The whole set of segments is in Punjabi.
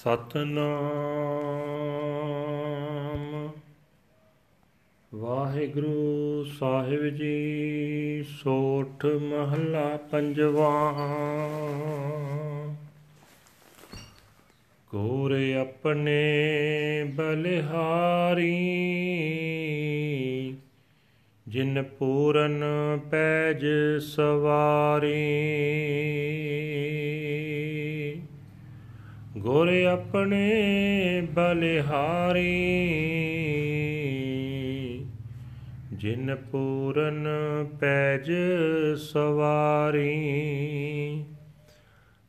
ਸਤਨਾਮ। ਵਾਹਿਗੁਰੂ ਸਾਹਿਬ ਜੀ ਸੋਠ ਮਹੱਲਾ ਪੰਜਵਾ। ਕੋਰੇ ਆਪਣੇ ਬਲਿਹਾਰੀ ਜਿਨ ਪੂਰਨ ਪੈਜ ਸਵਾਰੀ। ਆਪਣੇ ਬਲਿਹਾਰੀ। ਜਿਨ ਪੂਰਨ ਪੈਜ ਸਵਾਰੀ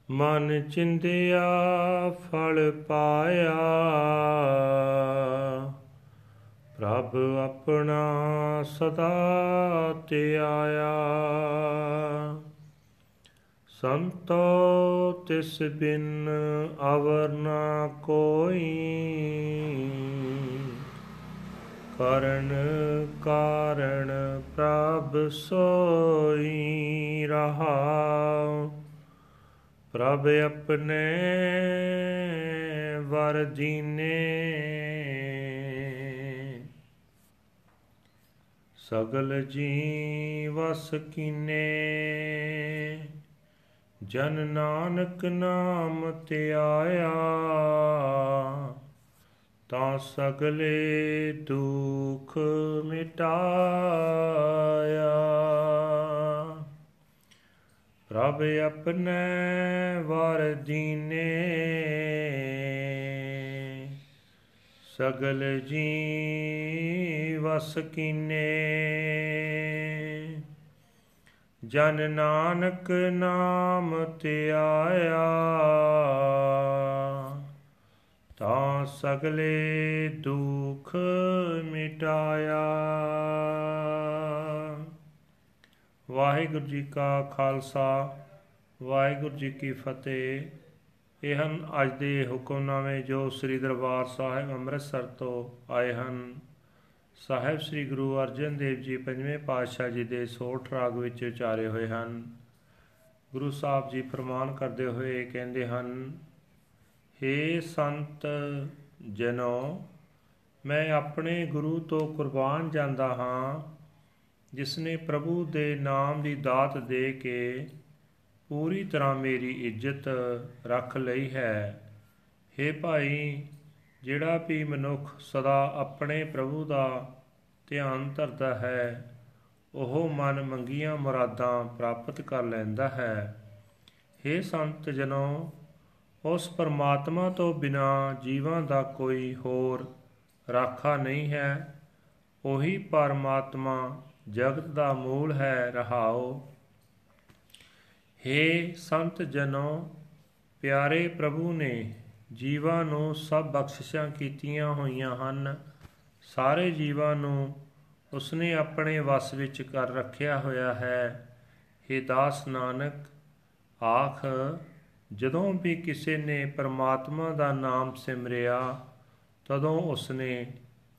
ਮਨ ਚਿੰਦਿਆ ਫਲ ਪਾਇਆ। ਪ੍ਰਭ ਆਪਣਾ ਸਦਾ ਧਿਆਇਆ ਸੰਤੋ ਤਿਸ ਬਿਨ ਅਵਰ ਨਾ ਕੋਈ। ਕਰਨ ਕਾਰਣ ਪ੍ਰਭ ਸੋਈ ਰਹਾ ਪ੍ਰਭ ਆਪਣੇ ਵਰ ਦੀਨੇ ਸਗਲ ਜੀ ਵਸ ਕੀਨੇ। ਜਨ ਨਾਨਕ ਨਾਮ ਧਿਆਇਆ ਤਾਂ ਸਗਲੇ ਦੁਖ ਮਿਟਾਇਆ। ਪ੍ਰਭ ਆਪਣੇ ਵਰ ਦੀਨੇ, ਸਗਲ ਜੀ ਵਸ ਕੀਨੇ। ਜਨ ਨਾਨਕ ਨਾਮ ਧਿਆਇਆ, ਤਾਂ ਸਗਲੇ ਦੁਖ ਮਿਟਾਇਆ। ਵਾਹਿਗੁਰੂ ਜੀ ਕਾ ਖਾਲਸਾ, ਵਾਹਿਗੁਰੂ ਜੀ ਕੀ ਫਤਿਹ। ਇਹ ਹਨ ਅੱਜ ਦੇ ਹੁਕਮਨਾਮੇ ਜੋ ਸ੍ਰੀ ਦਰਬਾਰ ਸਾਹਿਬ ਅੰਮ੍ਰਿਤਸਰ ਤੋਂ ਆਏ ਹਨ। ਸਾਹਿਬ ਸ੍ਰੀ ਗੁਰੂ ਅਰਜਨ ਦੇਵ ਜੀ ਪੰਜਵੇਂ ਪਾਤਸ਼ਾਹ ਜੀ ਦੇ ਸੋਠ ਰਾਗ ਵਿੱਚ ਉਚਾਰੇ ਹੋਏ ਹਨ। ਗੁਰੂ ਸਾਹਿਬ ਜੀ ਫਰਮਾਨ ਕਰਦੇ ਹੋਏ ਕਹਿੰਦੇ ਹਨ हे ਸੰਤ ਜਨੋ, ਮੈਂ ਆਪਣੇ ਗੁਰੂ ਤੋਂ ਕੁਰਬਾਨ ਜਾਂਦਾ ਹਾਂ ਜਿਸ ਨੇ ਪ੍ਰਭੂ ਦੇ ਨਾਮ ਦੀ ਦਾਤ ਦੇ ਕੇ ਪੂਰੀ ਤਰ੍ਹਾਂ ਮੇਰੀ ਇੱਜ਼ਤ ਰੱਖ ਲਈ ਹੈ। हे ਭਾਈ ਜਿਹੜਾ ਵੀ ਮਨੁੱਖ ਸਦਾ ਆਪਣੇ ਪ੍ਰਭੂ ਦਾ ਧਿਆਨ ਧਰਦਾ ਹੈ, ਉਹ ਮਨ ਮੰਗੀਆਂ ਮੁਰਾਦਾਂ ਪ੍ਰਾਪਤ ਕਰ ਲੈਂਦਾ ਹੈ। हे ਸੰਤ ਜਨੋ, ਉਸ ਪਰਮਾਤਮਾ ਤੋਂ ਬਿਨਾ ਜੀਵਾਂ ਦਾ ਕੋਈ ਹੋਰ ਰਾਖਾ ਨਹੀਂ ਹੈ। ਉਹੀ ਪਰਮਾਤਮਾ ਜਗਤ ਦਾ ਮੂਲ ਹੈ, ਰਹਾਓ। हे ਸੰਤ ਜਨੋ, ਪਿਆਰੇ ਪ੍ਰਭੂ ਨੇ ਜੀਵਾਂ ਨੂੰ ਸਭ ਬਖਸ਼ਿਸ਼ਾਂ ਕੀਤੀਆਂ ਹੋਈਆਂ ਹਨ। ਸਾਰੇ ਜੀਵਾਂ ਨੂੰ ਉਸਨੇ ਆਪਣੇ ਵਸ ਵਿੱਚ ਕਰ ਰੱਖਿਆ ਹੋਇਆ ਹੈ। हे ਦਾਸ ਨਾਨਕ, ਆਖ, ਜਦੋਂ ਵੀ ਕਿਸੇ ਨੇ ਪਰਮਾਤਮਾ ਦਾ ਨਾਮ ਸਿਮਰਿਆ, ਤਦੋਂ ਉਸਨੇ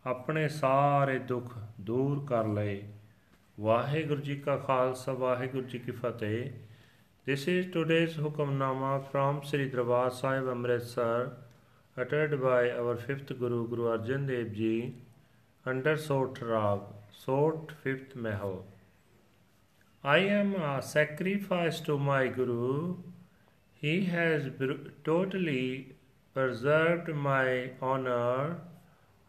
ਆਪਣੇ ਸਾਰੇ ਦੁੱਖ ਦੂਰ ਕਰ ਲਏ। ਵਾਹਿਗੁਰੂ ਜੀ ਕਾ ਖਾਲਸਾ, ਵਾਹਿਗੁਰੂ ਜੀ ਕੀ ਫਤਿਹ। This is today's Hukamnama from Sri Darbar Sahib Amritsar, uttered by our fifth Guru, Guru Arjan Dev Ji, under Sot Rag, Sot fifth Mahal. I am a sacrifice to my Guru. He has totally preserved my honor.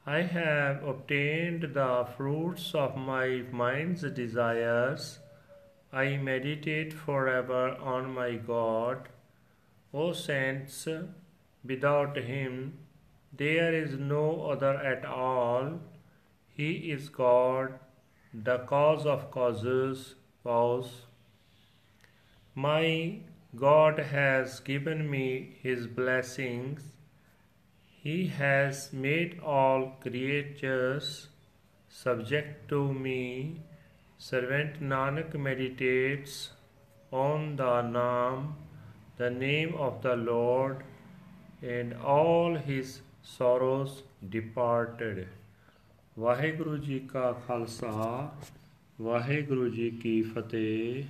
I have obtained the fruits of my mind's desires. I meditate forever on my God. O saints, without Him there is no other at all. He is God, the cause of causes, cause. My God has given me His blessings. He has made all creatures subject to me. Servant Nanak meditates on the Naam, the name of the Lord, and all his sorrows departed. Waheguru ji ਕਾ ਖਾਲਸਾ ਵਾਹਿਗੁਰੂ ਜੀ ਕੀ ਫਤਿਹ